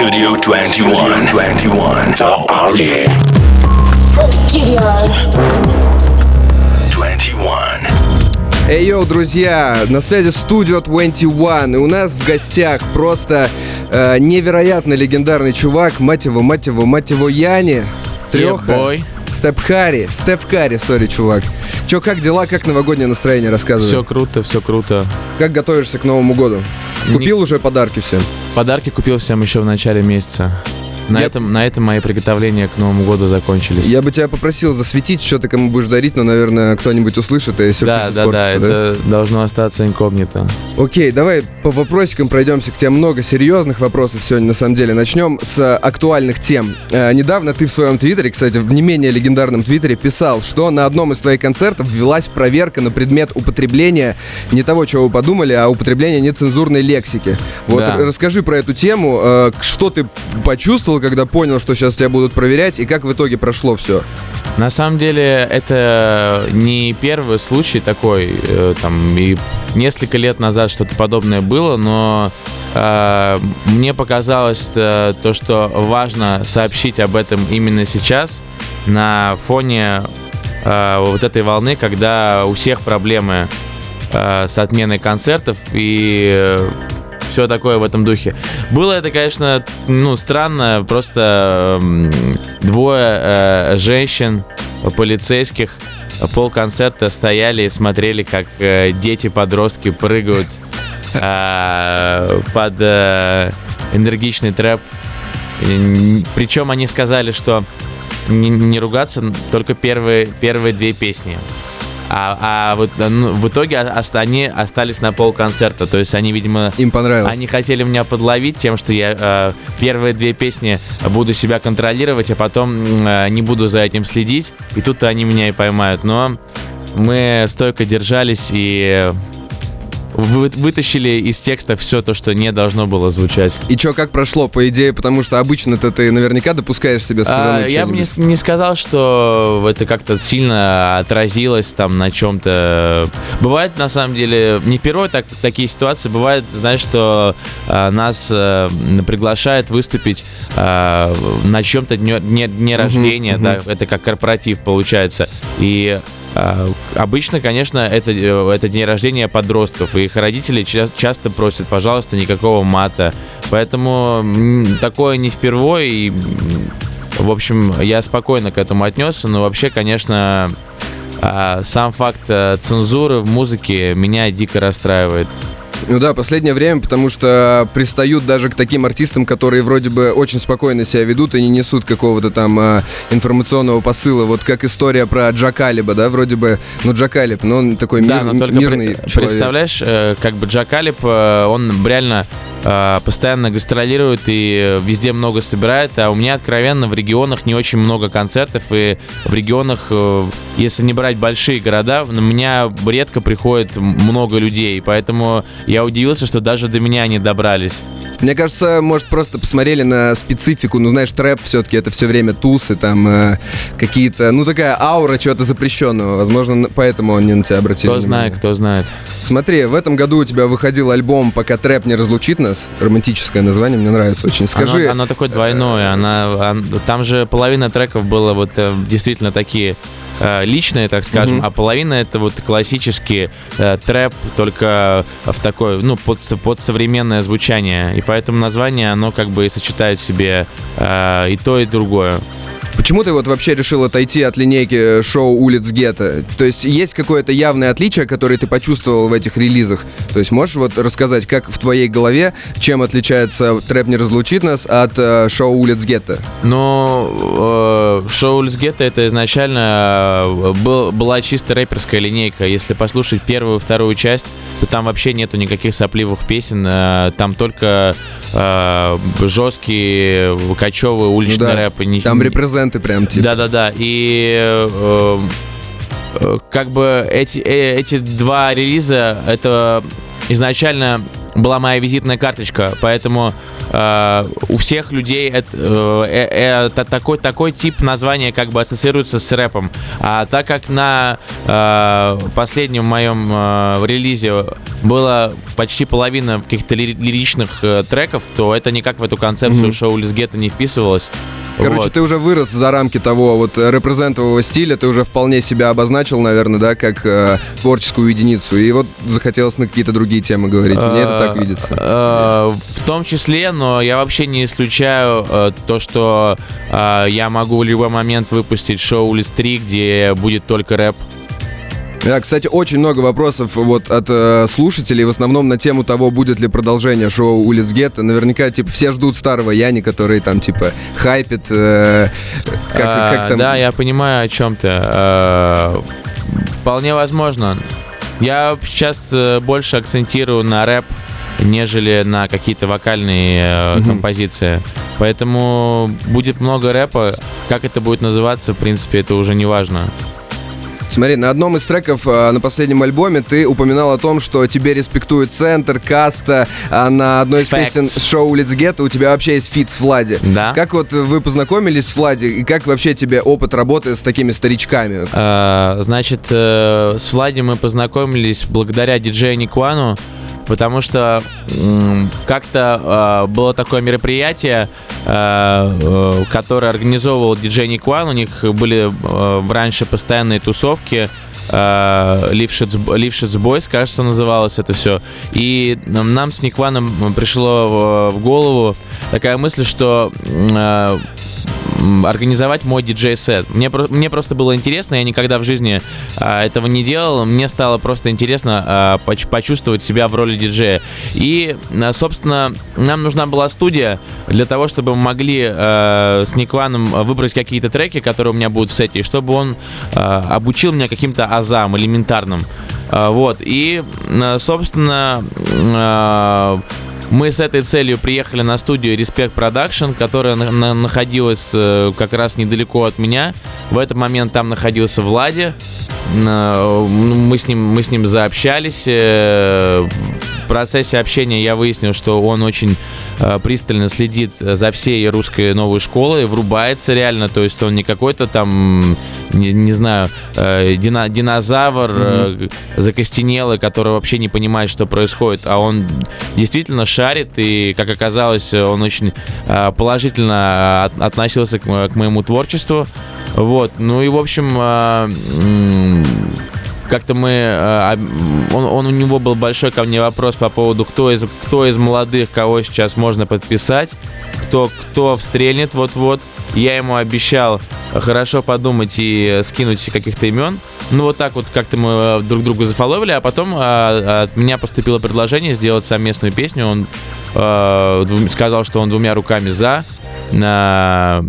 Studio 21. 21. The Army. Studio. 21. Эй, йоу, друзья, на связи студио 21, и у нас в гостях просто э, невероятно легендарный чувак, мать его, мать его, мать его, Яни, Треха, бой. Степ Хари, Степ Хари, сори, чувак. Чё, как дела, как новогоднее настроение, рассказывай. Все круто, все круто. Как готовишься к Новому году? Купил уже подарки всем? Подарки купил всем еще в начале месяца. На, Я- этом, на этом мои приготовления к Новому году закончились. Я бы тебя попросил засветить, что ты кому будешь дарить, но, наверное, кто-нибудь услышит, и сюрприз да, да, да, испортится, это должно остаться инкогнито. Окей, давай по вопросикам пройдемся. К тебе много серьезных вопросов сегодня, на самом деле. Начнем с актуальных тем. Э, недавно ты в своем твиттере, кстати, в не менее легендарном твиттере, писал, что на одном из твоих концертов ввелась проверка на предмет употребления не того, чего вы подумали, а употребления нецензурной лексики. Вот Да. расскажи про эту тему. э, что ты почувствовал, когда понял, что сейчас тебя будут проверять, и как в итоге прошло все? На самом деле это не первый случай такой, э, там и несколько лет назад что-то подобное было, но э, мне показалось э, то, что важно сообщить об этом именно сейчас на фоне э, вот этой волны, когда у всех проблемы э, с отменой концертов и все такое в этом духе. Было это, конечно, ну, странно, просто эм, двое э, женщин, полицейских, э, полконцерта стояли и смотрели, как э, дети-подростки прыгают э, под э, энергичный трэп. Причем они сказали, что не, не ругаться только первые, первые две песни. А, а вот ну, в итоге они остались на полконцерта. То есть они, видимо, Им понравилось? они хотели меня подловить тем, что я э, первые две песни буду себя контролировать, а потом э, не буду за этим следить. И тут они меня и поймают. Но мы стойко держались и вы- вытащили из текста все то, что не должно было звучать. И чё, как прошло, по идее, потому что обычно-то ты наверняка допускаешь себе А, сказать я бы не, не сказал, что это как-то сильно отразилось там на чем-то. Бывает, на самом деле, не впервые так, такие ситуации. Бывает, знаешь, что а, нас а, приглашают выступить а, на чем-то дне, дне, дне рождения, мгм. да, это как корпоратив получается. И а, обычно, конечно, это, э, это день рождения подростков, и их родители ча- часто просят, пожалуйста, никакого мата. Поэтому такое не впервые, и в общем, я спокойно к этому отнесся, но вообще, конечно, а, сам факт э, цензуры в музыке меня дико расстраивает. Ну да, последнее время, потому что пристают даже к таким артистам, которые вроде бы очень спокойно себя ведут и не несут какого-то там а, информационного посыла. Вот как история про Джакалиба, да, вроде бы, ну Джакалиб, но он такой Да, мир- но только мирный пре- человек. представляешь, э, как бы Джакалип, э, он реально э, постоянно гастролирует и э, везде много собирает, а у меня откровенно в регионах не очень много концертов, и в регионах, э, если не брать большие города, на меня редко приходит много людей, поэтому я удивился, что даже до меня не добрались. Мне кажется, может, просто посмотрели на специфику, ну, знаешь, трэп все-таки это все время тусы, там, э, какие-то, ну, такая аура чего-то запрещенного. Возможно, поэтому они на тебя обратили Кто знает, кто знает. Смотри, в этом году у тебя выходил альбом «Пока трэп не разлучит нас». Романтическое название, мне нравится очень. Скажи, Оно, оно такое двойное. Она, он- там же половина треков было вот э, действительно такие э, личные, так скажем, Мгм. а половина это вот классический э, трэп, только в такое, ну, под, под современное звучание. И поэтому название, оно как бы и сочетает в себе э, и то, и другое. Почему ты вот вообще решил отойти от линейки шоу «Улиц Гетто»? То есть есть какое-то явное отличие, которое ты почувствовал в этих релизах? То есть можешь вот рассказать, как в твоей голове, чем отличается «Трэп не разлучит нас» от э, шоу «Улиц Гетто»? Но э, шоу Льсгетта это изначально э, был, была чисто рэперская линейка. Если послушать первую вторую часть, то там вообще нету никаких сопливых песен. э, там только э, жесткий, кочевый уличный Ну да, рэп. ни- Там репрезенты прям типа. Да-да-да. И э, э, как бы эти, э, эти два релиза, это изначально была моя визитная карточка, поэтому э, у всех людей это, э, э, это такой, такой тип названия как бы ассоциируется с рэпом. А так как на э, последнем моем э, релизе было почти половина каких-то ли- лиричных э, треков, то это никак в эту концепцию Мгм. шоу Лизгета не вписывалось. Короче, Вот. ты уже вырос за рамки того вот э, репрезентового стиля, ты уже вполне себя обозначил, наверное, да, как э, творческую единицу. И вот захотелось на какие-то другие темы говорить. Мне это так Э, видится. э, В том числе, но я вообще не исключаю то, что я могу в любой момент выпустить шоу Улиц 3, где будет только рэп. Да, кстати, очень много вопросов вот от э, слушателей, в основном на тему того, будет ли продолжение шоу «Улиц Гетто». Наверняка, типа, все ждут старого Яни, который там, типа, хайпит, э, как, А, как там... Да, я понимаю, о чем ты. Э, Вполне возможно. Я сейчас э, больше акцентирую на рэп, нежели на какие-то вокальные э, композиции. Поэтому будет много рэпа. Как это будет называться, в принципе, это уже не важно. Смотри, на одном из треков э, на последнем альбоме ты упоминал о том, что тебе респектует Центр, Каста, а на одной из Facts. песен шоу «Улиц Гетто» у тебя вообще есть feat с Влади. Да. Как вот вы познакомились с Влади, и как вообще тебе опыт работы с такими старичками? Э, Значит, э, с Влади мы познакомились благодаря диджею Никвану, потому что как-то э, было такое мероприятие, э, э, которое организовывал диджей Никван. У них были э, раньше постоянные тусовки. Лившиц Boys, кажется, называлось это все. И нам с Никваном пришло в, голову такая мысль, что организовать мой диджей-сет. Мне, мне просто было интересно, я никогда в жизни а, этого не делал. Мне стало просто интересно а, поч- почувствовать себя в роли диджея. И, а, собственно, нам нужна была студия для того, чтобы мы могли а, с Никваном выбрать какие-то треки, которые у меня будут в сете, и чтобы он а, обучил меня каким-то азам элементарным. А, вот. И, а, собственно, а, мы с этой целью приехали на студию Respect Production, которая на- на- находилась э, как раз недалеко от меня. В этот момент там находился Влади. Ну, Мы с ним, мы с ним заобщались. э, процессе общения я выяснил, что он очень э, пристально следит за всей русской новой школой, врубается реально, то есть он не какой-то там, не, не знаю, э, дина- динозавр э, закостенелый, который вообще не понимает, что происходит, а он действительно шарит, и, как оказалось, он очень э, положительно от- относился к, к моему творчеству. Вот, ну и, в общем, э, как-то мы... э, он, он- у него был большой ко мне вопрос по поводу, кто из, кто из молодых, кого сейчас можно подписать, кто, кто встрельнет вот-вот. Я ему обещал хорошо подумать и скинуть каких-то имен. Ну, вот так вот как-то мы э, друг друга зафоловили, а потом э, от меня поступило предложение сделать совместную песню. Он двум- сказал, что он двумя руками за. На...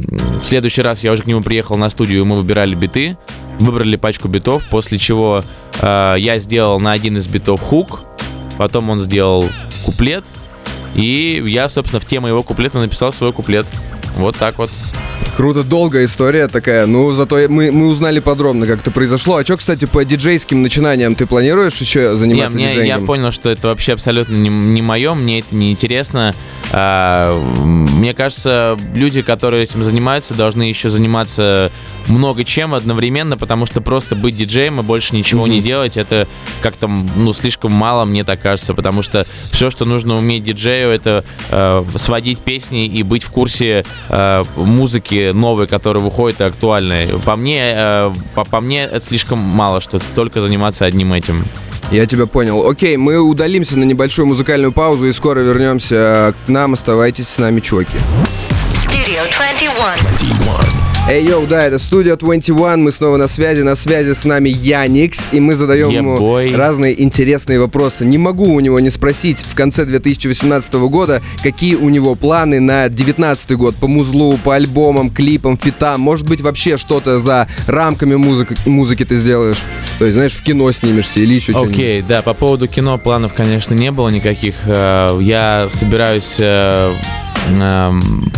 В следующий раз я уже к нему приехал на студию, мы выбирали биты, выбрали пачку битов, после чего э, я сделал на один из битов хук, потом он сделал куплет, и я, собственно, в тему его куплета написал свой куплет. Вот так вот. Круто, долгая история такая. Ну, зато мы, мы узнали подробно, как это произошло. А что, кстати, по диджейским начинаниям ты планируешь еще Не, заниматься мне, я понял, что это вообще абсолютно не, не мое, мне это не интересно. А, мне кажется, люди, которые этим занимаются, должны еще заниматься много чем одновременно, потому что просто быть диджеем и больше ничего не Мгм. делать, это как-то, ну, слишком мало, мне так кажется, потому что все, что нужно уметь диджею, это э, сводить песни и быть в курсе э, музыки новой, которая выходит и актуальной. По мне, э, по, по мне, это слишком мало, что только заниматься одним этим. Я тебя понял. Окей, мы удалимся на небольшую музыкальную паузу и скоро вернемся к нам. Оставайтесь с нами, чуваки. Studio 21. Эй, йоу, да, это студия 21, мы снова на связи, на связи с нами Яникс, и мы задаем Yeah, ему boy. разные интересные вопросы. Не могу у него не спросить в конце 2018 года, какие у него планы на 2019 год по музлу, по альбомам, клипам, фитам, может быть вообще что-то за рамками музыки, музыки ты сделаешь, то есть, знаешь, в кино снимешься или еще что-нибудь. Окей, да, по поводу кино планов, конечно, не было никаких. Э, Я собираюсь э,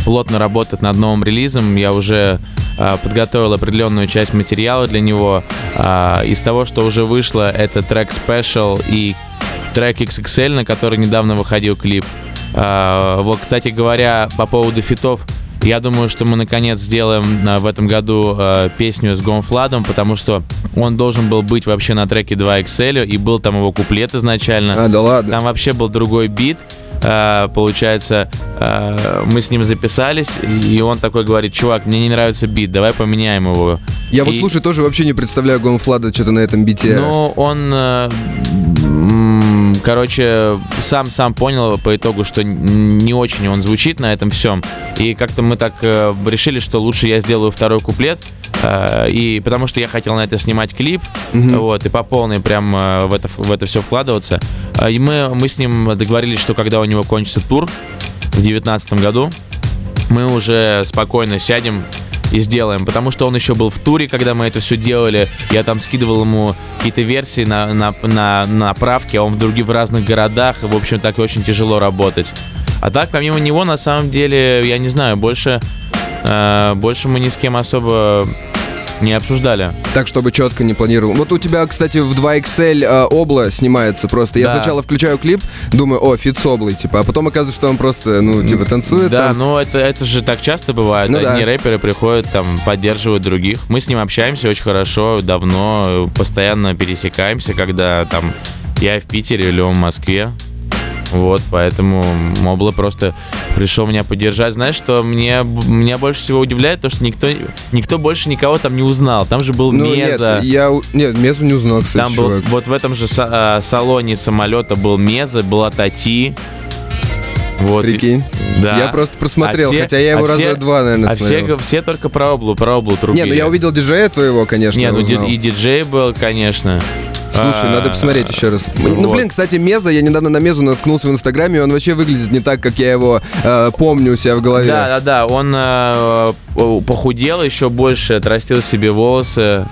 плотно работать над новым релизом. Я уже э, подготовил определенную часть материала для него. Э, Из того, что уже вышло, это трек Special и трек XXL, на который недавно выходил клип. А, вот, кстати говоря, по поводу фитов, я думаю, что мы наконец сделаем в этом году песню с Гомфладом, потому что он должен был быть вообще на треке 2XL, и был там его куплет изначально. А, да ладно. Там вообще был другой бит. А, получается, а, мы с ним записались, и он такой говорит, чувак, мне не нравится бит, давай поменяем его. Я вот, И- слушай, тоже вообще не представляю Гомфлада что-то на этом бите. Ну, он, э, короче, сам сам понял по итогу, что не очень он звучит на этом всем. И как-то мы так э, решили, что лучше я сделаю второй куплет. э, и потому что я хотел на это снимать клип, вот, и по полной прям э, в это, в это все вкладываться. А, И мы, мы с ним договорились, что когда у него кончится тур в 2019 году, мы уже спокойно сядем и сделаем. Потому что он еще был в туре, когда мы это все делали. Я там скидывал ему какие-то версии на, на, на, на правки, а он в других в разных городах. И, в общем, так очень тяжело работать. А так, помимо него, на самом деле, я не знаю, больше, э, больше мы ни с кем особо не обсуждали. Так, чтобы четко не планировал. Вот у тебя, кстати, в 2XL э, обла снимается просто. Я Да. сначала включаю клип, думаю, о, фит с облой, типа, а потом оказывается, что он просто, ну, типа, танцует. Да, там. но это, это же так часто бывает. Ну да. Одни рэперы приходят, там, поддерживают других. Мы с ним общаемся очень хорошо, давно, постоянно пересекаемся, когда там я в Питере или он в Москве. Вот, поэтому Мобла просто пришел меня поддержать. Знаешь, что мне, меня больше всего удивляет, то, что никто, никто больше никого там не узнал. Там же был Ну, Меза. нет, я... Нет, Мезу не узнал, кстати, Там был, чувак. вот в этом же са- а, салоне самолета был Меза, была Тати. Вот. Прикинь. Да. Я просто просмотрел, А все- хотя я его а раза все- два, наверное, А все, смотрел. г- все только про облу, про облу трубили. Не, ну я увидел диджея твоего, конечно, Не, ну узнал. и диджей был, конечно. Слушай, надо посмотреть еще раз. Ну, блин, кстати, Меза, я недавно на Мезу наткнулся в Инстаграме, и он вообще выглядит не так, как я его э, помню у себя в голове. Да, да, да. Он э, похудел еще больше, отрастил себе волосы.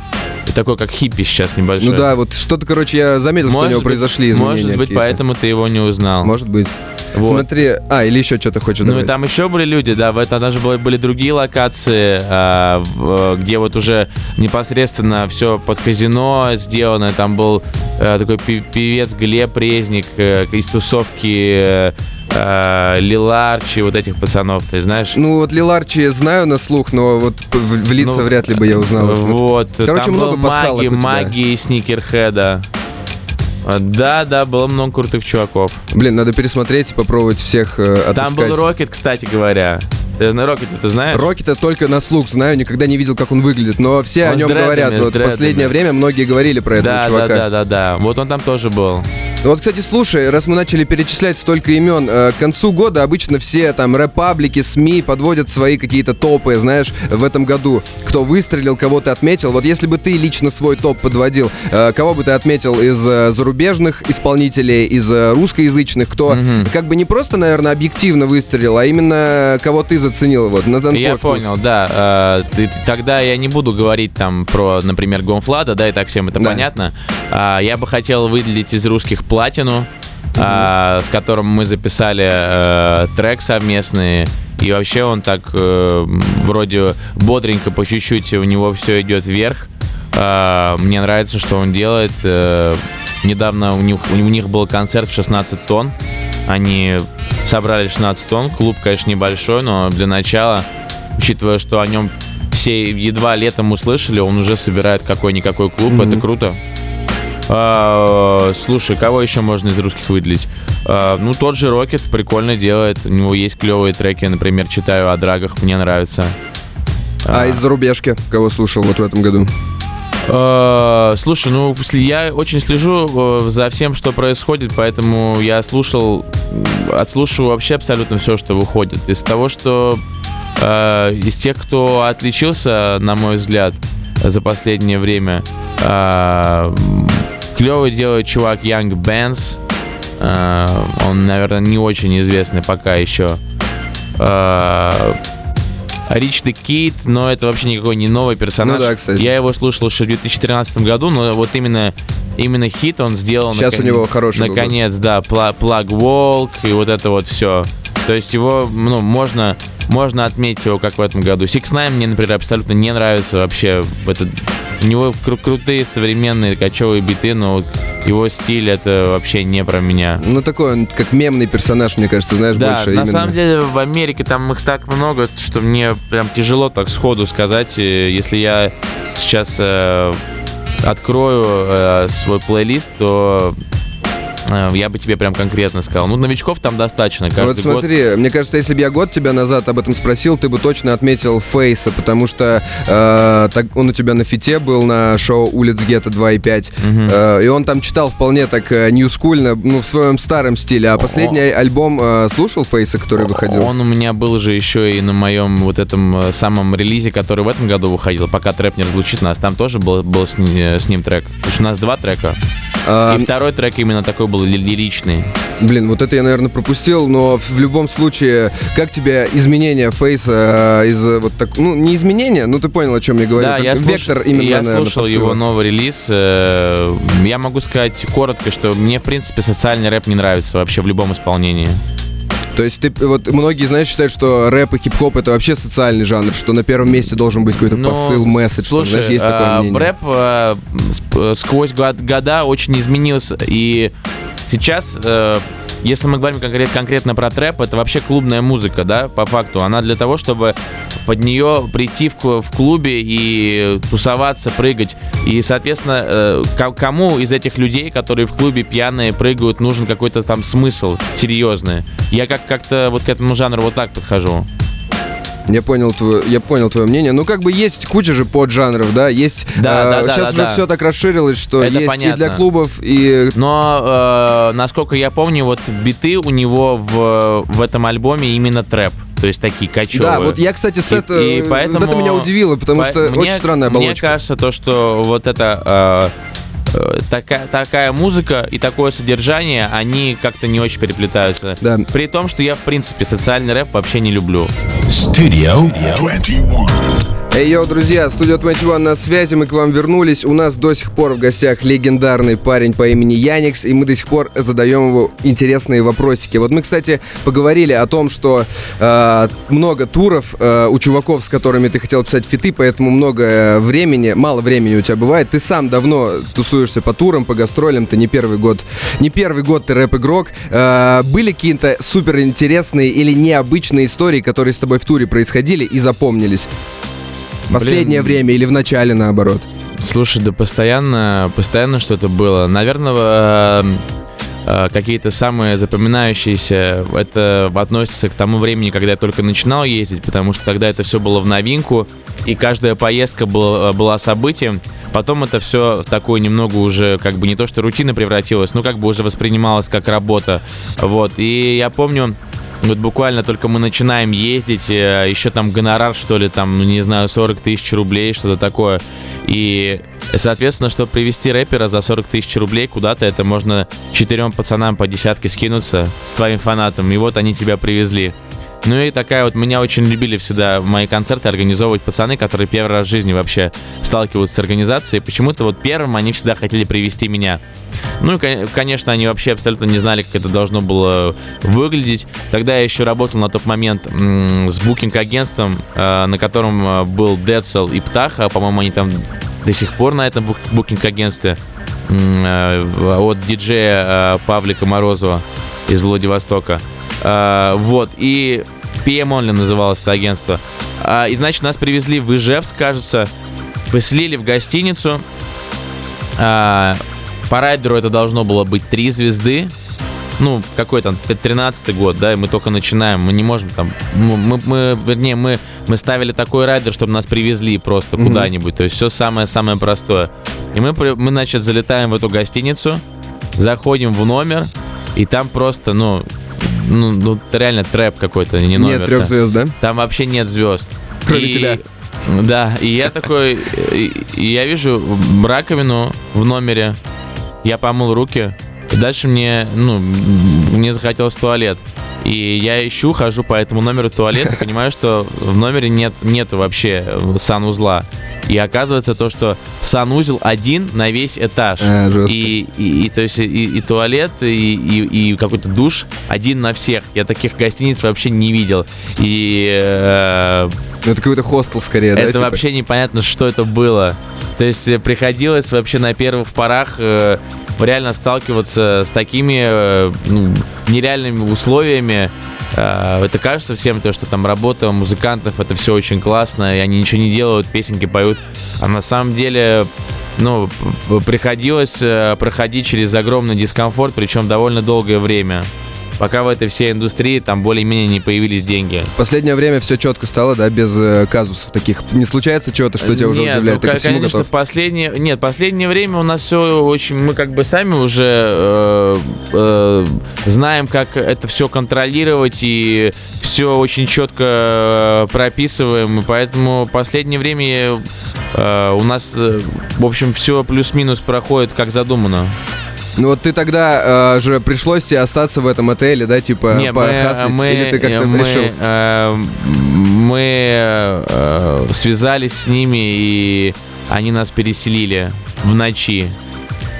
И такой, как хиппи сейчас небольшой. Ну да, вот что-то, короче, я заметил, что у Может него быть- произошли изменения. Может быть, какие-то. поэтому ты его не узнал. Может быть. Вот. Смотри, а, или еще что-то хочешь Ну и добавить? там еще были люди, да, в этом даже были, были другие локации, а, в- где вот уже непосредственно все под казино сделано. Там был э, такой певец Глеб Резник э, из тусовки э, э, Лиларчи, вот этих пацанов, ты знаешь? Ну вот Лиларчи знаю на слух, но вот в, в лица Ну, вряд ли бы я узнал. Вот, Короче, там много был маги, маги Сникерхеда. А, Да, да, было много крутых чуваков. Блин, надо пересмотреть и попробовать всех э, отыскать. Там был Рокет, кстати говоря. Ты на Рокет ты знаешь? Рокета только на слух знаю, никогда не видел, как он выглядит, но все Он о нем дредами, говорят. Вот в последнее время многие говорили про этого да, чувака. да, да, да, да. Вот он там тоже был. Ну Вот, кстати, слушай, раз мы начали перечислять столько имен, э, к концу года обычно все там рэп-паблики, СМИ подводят свои какие-то топы, знаешь, в этом году. Кто выстрелил, кого ты отметил. Вот если бы ты лично свой топ подводил, э, кого бы ты отметил из э, зарубежных исполнителей, из э, русскоязычных, кто как бы не просто, наверное, объективно выстрелил, а именно кого ты заценил вот на тонкой Я понял, да. Э, ты- тогда я не буду говорить там про, например, Гонфлада, да, и так всем это Да. понятно. А, я бы хотел выделить из русских Платину, а, с которым мы записали э, трек совместный. И вообще он так э, вроде бодренько, по чуть-чуть у него все идет вверх. А, мне нравится, что он делает. Э, недавно у них, у них был концерт в 16 тонн. Они собрали 16 тонн. Клуб, конечно, небольшой, но для начала, учитывая, что о нем все едва летом услышали, он уже собирает какой-никакой клуб. Это круто. А, слушай, кого еще можно из русских выделить? А, ну, тот же Рокет прикольно делает. У него есть клевые треки. Например, читаю о драгах, мне нравится. А из зарубежки кого слушал вот в этом году? Э, Слушай, ну я очень слежу э, за всем, что происходит, поэтому я слушал, отслушиваю вообще абсолютно все, что выходит. Из того, что э, из тех, кто отличился, на мой взгляд, за последнее время, клевый делает чувак Young Benz. Э, он, наверное, не очень известный пока еще. Э, Рич the Kid, но это вообще никакой не новый персонаж. Ну да, кстати. Я его слушал еще в 2013 году, но вот именно именно хит он сделал. Щас у него хороший был Наконец, да, Pla- Plug Walk и вот это вот все. То есть его, ну, можно, можно отметить его как в этом году. Six Nine мне, например, абсолютно не нравится вообще. Это у него кру- крутые современные кочевые биты, но его стиль это вообще не про меня. Ну, такой он, как мемный персонаж, мне кажется, знаешь, Да, больше на именно. самом деле в Америке там их так много, что мне прям тяжело так сходу сказать. Если я сейчас э, открою э, свой плейлист, то я бы тебе прям конкретно сказал. Ну, новичков там достаточно. Каждый Вот год. смотри, мне кажется, если бы я год тебя назад об этом спросил, ты бы точно отметил Фейса, потому что э, так, он у тебя на фите был на шоу «Улиц Гетто 2.5», Мгм. э, и он там читал вполне так э, ньюскульно, ну, в своем старом стиле. А последний альбом э, слушал Фейса, который выходил? Он у меня был же еще и на моем вот этом э, самом релизе, который в этом году выходил, пока трэп не разлучит нас. Там тоже был, был с, с ним трек. Потому что у нас два трека. А, И второй трек именно такой был ли- лиричный. Блин, вот это я, наверное, пропустил, но в, любом случае, как тебе изменения Фейса э, из э, вот так, ну, не изменения, ну, ты понял, о чем я говорю. Да, я, слуш- вектор именно, я наверное, слушал посыла. его новый релиз. э, Я могу сказать коротко, что мне, в принципе, социальный рэп не нравится вообще в любом исполнении. То есть ты, вот многие, знаешь, считают, что рэп и хип-хоп это вообще социальный жанр, что на первом месте должен быть какой-то Ну, посыл, месседж, там, Слушай, знаешь, есть такое а, мнение. рэп а, сп- сквозь год- года очень изменился. И сейчас, э, если мы говорим конкрет- конкретно про трэп, это вообще клубная музыка, да, по факту. Она для того, чтобы под нее прийти в, в клубе и тусоваться, прыгать. И, соответственно, э, ко- кому из этих людей, которые в клубе пьяные прыгают, нужен какой-то там смысл серьезный. Я как- как-то вот к этому жанру вот так подхожу. Я понял твое, я понял твое мнение. Ну, как бы есть куча же поджанров, да, есть. Да, э, да, Сейчас да, уже да. все так расширилось, что Это есть и понятно. для клубов, и Но, э, насколько я помню, вот биты у него в, в этом альбоме именно трэп. То есть такие кочевые. Да, вот я, кстати, с И- это, и поэтому- вот это меня удивило, потому По- что мне- очень странная Мне оболочка. кажется, то, что вот это... э, э, такая, такая музыка и такое содержание, они как-то не очень переплетаются. Да. При том, что я, в принципе, социальный рэп вообще не люблю. Studio 21. Эй, йоу, друзья, студия 21 на связи, мы к вам вернулись. У нас до сих пор в гостях легендарный парень по имени Яникс, и мы до сих пор задаем его интересные вопросики. Вот мы, кстати, поговорили о том, что э, много туров э, у чуваков, с которыми ты хотел писать фиты, поэтому много э, времени, мало времени у тебя бывает. Ты сам давно тусуешься по турам, по гастролям, ты не первый год, не первый год ты рэп-игрок. Э, были какие-то супер интересные или необычные истории, которые с тобой в туре происходили и запомнились? Последнее Блин. время или в начале наоборот? Слушай, да постоянно, постоянно что-то было. Наверное, э, э, какие-то самые запоминающиеся, это относится к тому времени, когда я только начинал ездить, потому что тогда это все было в новинку, и каждая поездка была, была событием. Потом это все такое немного уже, как бы не то что рутина превратилось, но как бы уже воспринималось как работа. Вот, и я помню, вот буквально только мы начинаем ездить, э, еще там гонорар, что ли, там, ну не знаю, 40 тысяч рублей, что-то такое. И, соответственно, чтобы привести рэпера за 40 тысяч рублей куда-то, это можно четырем пацанам по десятке скинуться, твоим фанатам, и вот они тебя привезли. Ну и такая вот, меня очень любили всегда мои концерты организовывать пацаны, которые первый раз в жизни вообще сталкиваются с организацией. Почему-то вот первым они всегда хотели привести меня. Ну и, кон- конечно, они вообще абсолютно не знали, как это должно было выглядеть. Тогда я еще работал на тот момент с букинг-агентством, э, на котором э, был Децл и Птаха. По-моему, они там до сих пор на этом бук- букинг-агентстве. Э, От диджея Павлика Морозова из Владивостока. Э, Вот, и PM Only называлось это агентство. А, И, значит, нас привезли в Ижевск, кажется, поселили в гостиницу. А, По райдеру это должно было быть три звезды. Ну, какой там, 13 год, да, и мы только начинаем, мы не можем там, мы, мы- мы- вернее, мы, мы ставили такой райдер, чтобы нас привезли просто Мгм. куда-нибудь, то есть все самое-самое простое. И мы, мы, значит, залетаем в эту гостиницу, заходим в номер, и там просто, ну, ну, ну реально трэп какой-то, не номер. Нет трех звезд, да? Там вообще нет звезд. Кроме И- тебя. Да, и я такой, и, и я вижу раковину в номере, я помыл руки, и дальше мне, ну, мне захотелось в туалет. И я ищу, хожу по этому номеру в туалет и понимаю, что в номере нет, нету вообще э, санузла. И оказывается то, что санузел один на весь этаж. А, жестко. И, и, и, то есть и, и туалет, и, и, и какой-то душ один на всех. Я таких гостиниц вообще не видел. И э, это какой-то хостел скорее, да? это типа? вообще непонятно, что это было. То есть э, приходилось вообще на первых порах э, реально сталкиваться с такими э, ну, нереальными условиями. Э, это кажется всем то, что там работа музыкантов, это все очень классно, и они ничего не делают, песенки поют. А на самом деле ну, приходилось э, проходить через огромный дискомфорт, причем довольно долгое время пока в этой всей индустрии там более-менее не появились деньги. В последнее время все четко стало, да, без э, казусов таких. Не случается чего-то, что тебя уже Нет, удивляет? ну, Ты конечно, готов? последнее... Нет, последнее время у нас все очень... Мы как бы сами уже э, э, знаем, как это все контролировать, и все очень четко э, прописываем, и поэтому последнее время э, у нас, э, в общем, все плюс-минус проходит как задумано. Ну вот ты тогда э, же пришлось тебе остаться в этом отеле, да, типа Не, мы, мы, или ты как-то мы, решил? э, мы э, связались с ними, и они нас переселили в ночи.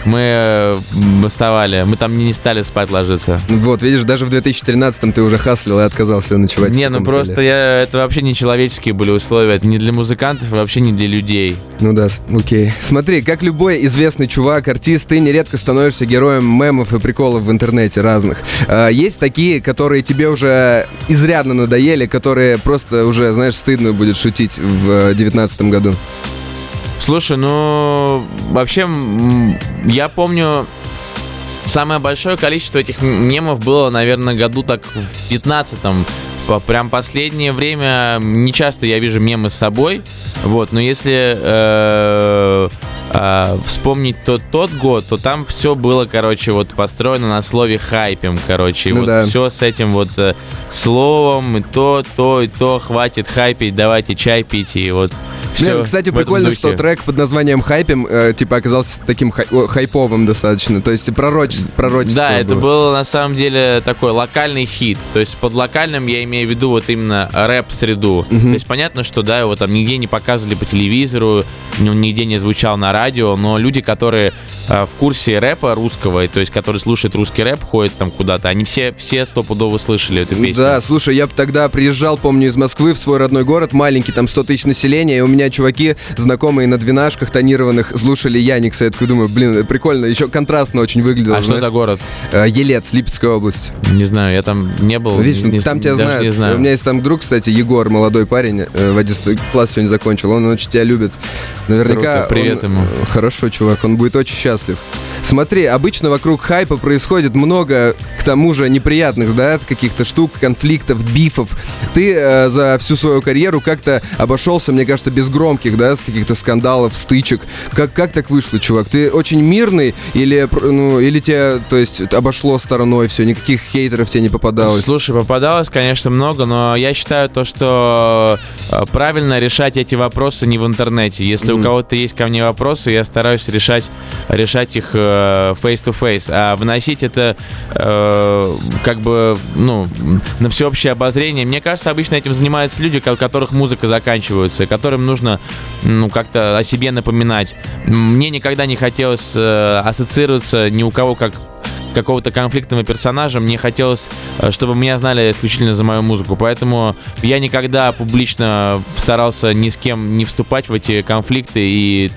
Мы э, вставали, мы там не стали спать ложиться. Вот, видишь, даже в 2013-м ты уже хаслил и отказался ночевать. Не, ну просто я, это вообще не человеческие были условия, это не для музыкантов вообще не для людей. Ну да, окей. Смотри, как любой известный чувак, артист, ты нередко становишься героем мемов и приколов в интернете разных. А, есть такие, которые тебе уже изрядно надоели, которые просто уже, знаешь, стыдно будет шутить в девятнадцатом году. Слушай, ну вообще я помню самое большое количество этих мемов было, наверное, году так в 15-м. По- Прям последнее время не часто я вижу мемы с собой, вот. Но если э, э, вспомнить тот тот год, то там все было, короче, вот построено на слове хайпим, короче, и Ну вот да. все с этим вот э, словом и то, то и то, хватит хайпить, давайте чай пить и вот. Всё кстати, прикольно, что трек под названием «Хайпим» э, типа оказался таким хай- хайповым достаточно. То есть пророчес, пророчество Да, это было. был на самом деле такой локальный хит. То есть под локальным я имею в виду вот именно рэп-среду. Мгм. То есть понятно, что да, его там нигде не показывали по телевизору, он нигде не звучал на радио, но люди, которые э, в курсе рэпа русского, то есть которые слушают русский рэп, ходят там куда-то, они все, все стопудово слышали эту песню. Да, слушай, я тогда приезжал, помню, из Москвы в свой родной город, маленький, там 100 тысяч населения, и у меня чуваки, знакомые на двенашках тонированных, слушали Яникса. Я такой думаю, блин, прикольно, еще контрастно очень выглядело. А что знаешь. за город? Э, Елец, Липецкая область. Не знаю, я там не был. Видишь, не- там тебя знают. Не знаю. У меня есть там друг, кстати, Егор, молодой парень, э, в 11 класс сегодня закончил. Он очень тебя любит. Наверняка. Круто, привет он- ему. Хорошо, чувак, он будет очень счастлив. Смотри, обычно вокруг хайпа происходит много, к тому же, неприятных, да, каких-то штук, конфликтов, бифов. Ты э, за всю свою карьеру как-то обошелся, мне кажется, без громких, да, с каких-то скандалов, стычек. Как, как так вышло, чувак? Ты очень мирный или, ну, или тебя, то есть, обошло стороной все, никаких хейтеров тебе не попадалось? Слушай, попадалось, конечно, много, но я считаю то, что э, правильно решать эти вопросы не в интернете. Если у Мгм. кого-то есть ко мне вопросы, я стараюсь решать, решать их э, face-to-face. А выносить это э, как бы, ну, на всеобщее обозрение. Мне кажется, обычно этим занимаются люди, у которых музыка заканчивается, которым нужно, ну, как-то о себе напоминать. Мне никогда не хотелось э, ассоциироваться ни у кого как какого-то конфликтного персонажа, мне хотелось, э, чтобы меня знали исключительно за мою музыку. Поэтому я никогда публично старался ни с кем не вступать в эти конфликты и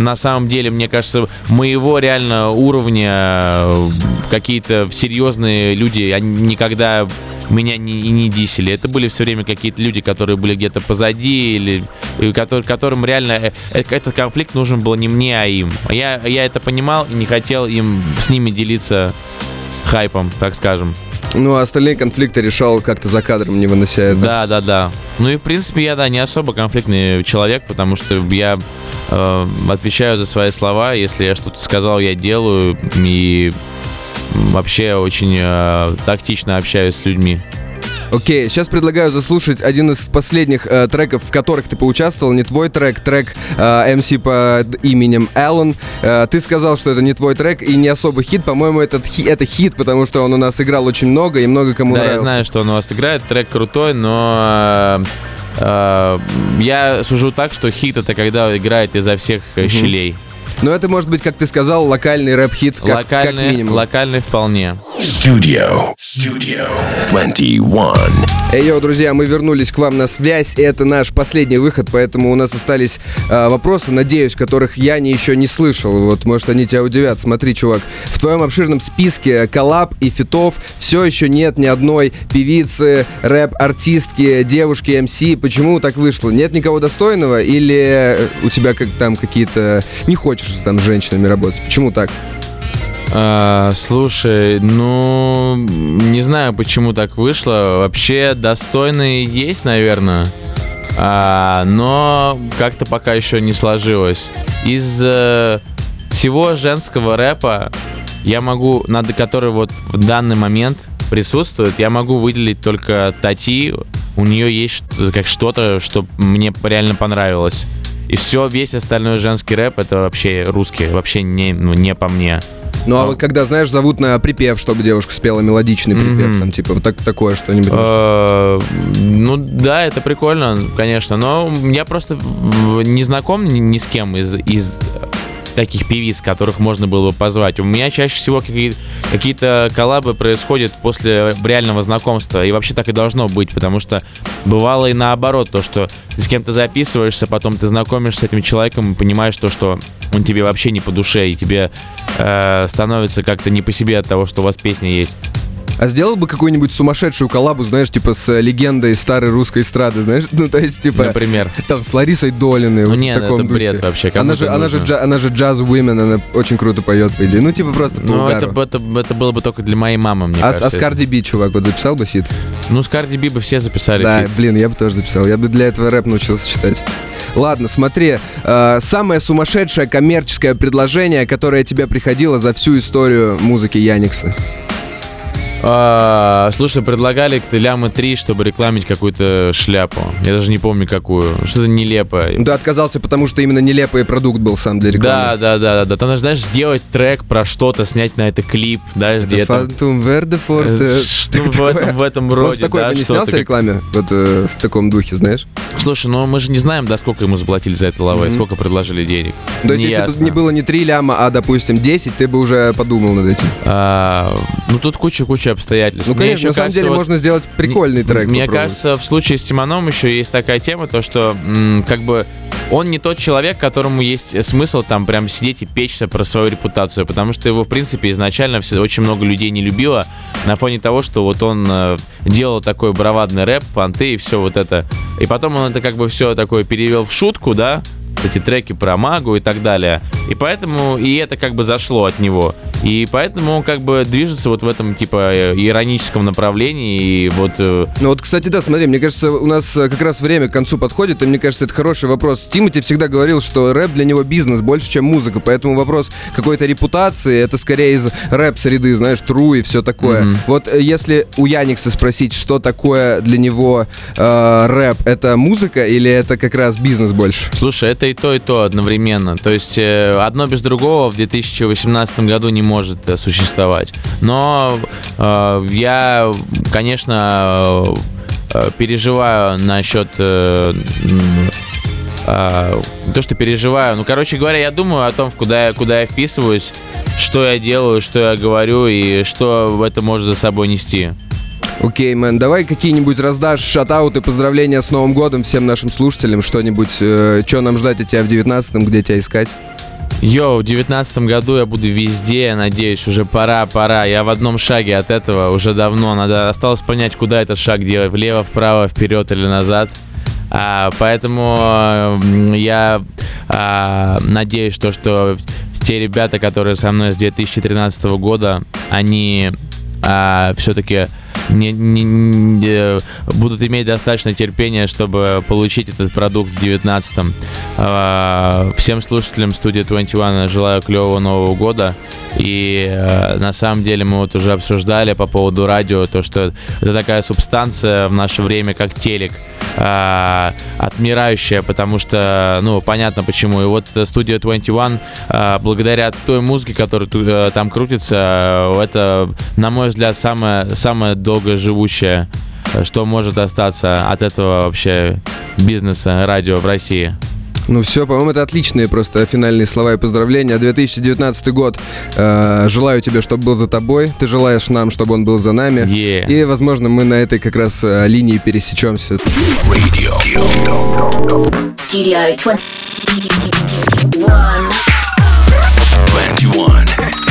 на самом деле, мне кажется, моего реально уровня э, какие-то серьезные люди, они никогда меня не, не дисели. Это были все время какие-то люди, которые были где-то позади, или и котор- которым реально э, э, этот конфликт нужен был не мне, а им. Я, я это понимал и не хотел им с ними делиться хайпом, так скажем. Ну, а остальные конфликты решал как-то за кадром, не вынося это. Да, да, да. Ну и в принципе я, да, не особо конфликтный человек, потому что я э, отвечаю за свои слова. Если я что-то сказал, я делаю. И вообще очень э, тактично общаюсь с людьми. Окей, сейчас предлагаю заслушать один из последних э, треков, в которых ты поучаствовал. Не твой трек, трек э, MC под именем Аллен. Э, ты сказал, что это не твой трек и не особый хит. По-моему, этот хи- это хит, потому что он у нас играл очень много и много кому да, я нравился. знаю, что он у вас играет, трек крутой, но э, э, я сужу так, что хит это когда играет изо всех э, щелей. Но это может быть, как ты сказал, локальный рэп-хит, как, как локальный, минимум. локальный вполне. Studio. Studio 21. Эй, йоу, друзья, мы вернулись к вам на связь. и Это наш последний выход, поэтому у нас остались э, вопросы, надеюсь, которых я не, еще не слышал. Вот, может, они тебя удивят. Смотри, чувак, в твоем обширном списке коллаб и фитов все еще нет ни одной певицы, рэп-артистки, девушки, МС. Почему так вышло? Нет никого достойного или у тебя как там какие-то... Не хочешь там с женщинами работать? Почему так? А, слушай, ну, не знаю, почему так вышло. Вообще, достойные есть, наверное. А, но как-то пока еще не сложилось. Из э, всего женского рэпа я могу, над который вот в данный момент присутствует, я могу выделить только Тати. У нее есть как что-то, что мне реально понравилось. И все, весь остальной женский рэп это вообще русский, вообще не, ну, не по мне. Ну а, а вот когда, знаешь, зовут на припев, чтобы девушка спела мелодичный припев, там типа вот так, такое что-нибудь. Uh, ну да, это прикольно, конечно, но я просто не знаком ни, ни с кем из, из таких певиц, которых можно было бы позвать. У меня чаще всего какие- какие-то коллабы происходят после реального знакомства. И вообще так и должно быть, потому что бывало и наоборот, то, что ты с кем-то записываешься, потом ты знакомишься с этим человеком и понимаешь то, что он тебе вообще не по душе, и тебе э, становится как-то не по себе от того, что у вас песня есть. А сделал бы какую-нибудь сумасшедшую коллабу, знаешь, типа с легендой старой русской эстрады, знаешь? Ну, то есть, типа... Например? Там с Ларисой Долиной. Ну, вот нет, это духе. бред вообще. Она же, она, же, джа, она же jazz woman, она очень круто поет, по идее. Ну, типа просто Ну, это, это, это было бы только для моей мамы, мне а, кажется. А с Cardi B, чувак, вот записал бы feat? Ну, с Cardi B бы все записали Да, feat. блин, я бы тоже записал. Я бы для этого рэп научился читать. Ладно, смотри, э, самое сумасшедшее коммерческое предложение, которое тебе приходило за всю историю музыки Яникса. А, слушай, предлагали к лямы 3, чтобы рекламить какую-то шляпу. Я даже не помню какую. Что-то нелепое. Ты отказался, потому что именно нелепый продукт был сам для рекламы. Да, да, да, да. да. Там нужно, знаешь, сделать трек про что-то, снять на это клип, да, где то Forte. Что в этом, в этом роде, Он в такой да, не снялся рекламе? Вот э, в таком духе, знаешь? Слушай, ну мы же не знаем, да, сколько ему заплатили за это mm-hmm. сколько предложили денег. То есть, если бы не было не 3 ляма, а, допустим, 10, ты бы уже подумал над этим. А, ну, тут куча-куча обстоятельств. Ну, конечно, на самом деле вот, можно сделать прикольный трек. Мне кажется, в случае с Тимоном еще есть такая тема, то что м, как бы он не тот человек, которому есть смысл там прям сидеть и печься про свою репутацию, потому что его, в принципе, изначально все, очень много людей не любило на фоне того, что вот он э, делал такой бравадный рэп, понты и все вот это. И потом он это как бы все такое перевел в шутку, да, эти треки про магу и так далее. И поэтому и это как бы зашло от него. И поэтому он как бы движется вот в этом типа э, ироническом направлении. И вот... Э, ну вот, кстати, да, смотри, мне кажется, у нас э, как раз время к концу подходит, и мне кажется, это хороший вопрос. Тимати всегда говорил, что рэп для него бизнес больше, чем музыка, поэтому вопрос какой-то репутации, это скорее из рэп-среды, знаешь, тру и все такое. Mm-hmm. Вот если у Яникса спросить, что такое для него э, рэп, это музыка или это как раз бизнес больше? Слушай, это и то, и то одновременно. То есть э, одно без другого в 2018 году не может э, существовать. Но э, я, конечно, э, переживаю насчет э, э, то, что переживаю. Ну, короче говоря, я думаю о том, куда я, куда я вписываюсь, что я делаю, что я говорю и что это может за собой нести. Окей, okay, мэн, давай какие-нибудь раздашь шатауты, поздравления с Новым годом всем нашим слушателям, что-нибудь, э, что нам ждать от тебя в 19-м, где тебя искать? Йоу, в девятнадцатом году я буду везде, я надеюсь, уже пора, пора. Я в одном шаге от этого уже давно. Надо осталось понять, куда этот шаг делать, влево, вправо, вперед или назад. А, поэтому я а, надеюсь, что, что те ребята, которые со мной с 2013 года, они а, все-таки не, не, не, будут иметь достаточно терпения, чтобы получить этот продукт в 19-м. А, всем слушателям студии 21 желаю клевого Нового года. И э, на самом деле мы вот уже обсуждали по поводу радио, то, что это такая субстанция в наше время, как телек э, отмирающая, потому что, ну, понятно почему. И вот студия 21, э, благодаря той музыке, которая э, там крутится, э, это, на мой взгляд, самая, самая долгоживущая, что может остаться от этого вообще бизнеса радио в России. Ну все, по-моему, это отличные просто финальные слова и поздравления. 2019 год. Э, желаю тебе, чтобы был за тобой. Ты желаешь нам, чтобы он был за нами. Yeah. И, возможно, мы на этой как раз э, линии пересечемся. Radio. Studio 21. 21.